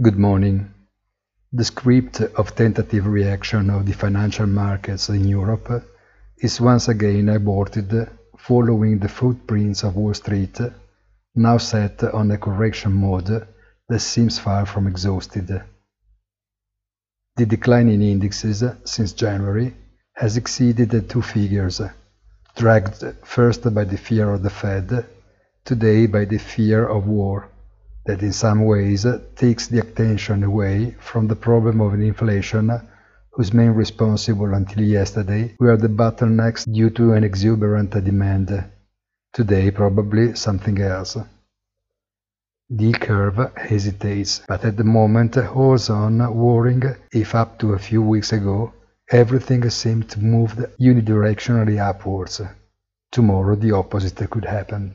Good morning. The script of tentative reaction of the financial markets in Europe is once again aborted following the footprints of Wall Street, now set on a correction mode that seems far from exhausted. The decline in indexes since January has exceeded two figures, dragged first by the fear of the Fed, today by the fear of war that in some ways takes the attention away from the problem of inflation whose main responsible until yesterday were the bottlenecks due to an exuberant demand. Today probably something else. The curve hesitates, but at the moment holds on worrying if up to a few weeks ago everything seemed to move unidirectionally upwards. Tomorrow the opposite could happen.